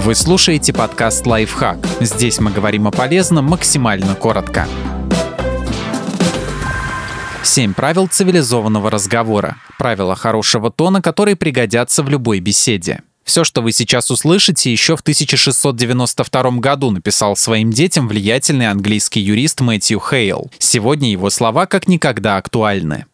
Вы слушаете подкаст «Лайфхак». Здесь мы говорим о полезном максимально коротко. Семь правил цивилизованного разговора. Правила хорошего тона, которые пригодятся в любой беседе. Все, что вы сейчас услышите, еще в 1692 году написал своим детям влиятельный английский юрист Мэтью Хейл. Сегодня его слова как никогда актуальны.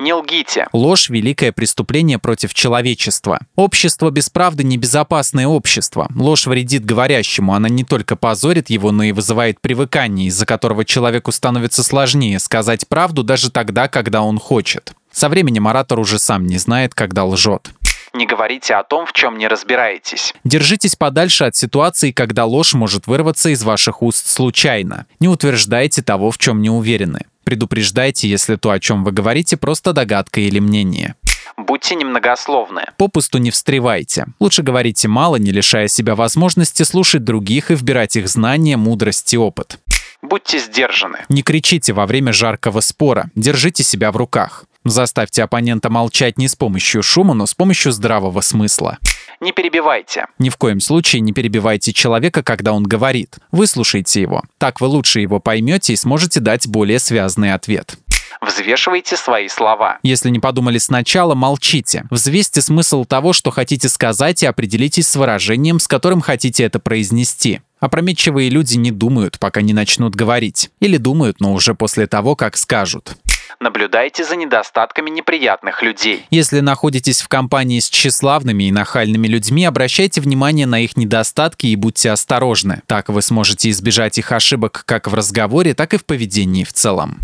Не лгите. Ложь – великое преступление против человечества. Общество без правды – небезопасное общество. Ложь вредит говорящему, она не только позорит его, но и вызывает привыкание, из-за которого человеку становится сложнее сказать правду даже тогда, когда он хочет. Со временем оратор уже сам не знает, когда лжет. Не говорите о том, в чем не разбираетесь. Держитесь подальше от ситуации, когда ложь может вырваться из ваших уст случайно. Не утверждайте того, в чем не уверены. Предупреждайте, если то, о чем вы говорите, просто догадка или мнение. Будьте немногословны. Попусту не встревайте. Лучше говорите мало, не лишая себя возможности слушать других и вбирать их знания, мудрость и опыт. Будьте сдержаны. Не кричите во время жаркого спора. Держите себя в руках. Заставьте оппонента молчать не с помощью шума, но с помощью здравого смысла. Не перебивайте. Ни в коем случае не перебивайте человека, когда он говорит. Выслушайте его. Так вы лучше его поймете и сможете дать более связный ответ. Взвешивайте свои слова. Если не подумали сначала, молчите. Взвесьте смысл того, что хотите сказать, и определитесь с выражением, с которым хотите это произнести. Опрометчивые люди не думают, пока не начнут говорить. Или думают, но уже после того, как скажут. Наблюдайте за недостатками неприятных людей. Если находитесь в компании с тщеславными и нахальными людьми, обращайте внимание на их недостатки и будьте осторожны. Так вы сможете избежать их ошибок как в разговоре, так и в поведении в целом.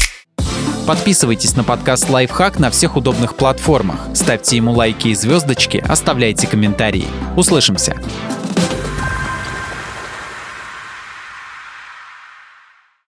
Подписывайтесь на подкаст «Лайфхак» на всех удобных платформах. Ставьте ему лайки и звездочки, оставляйте комментарии. Услышимся!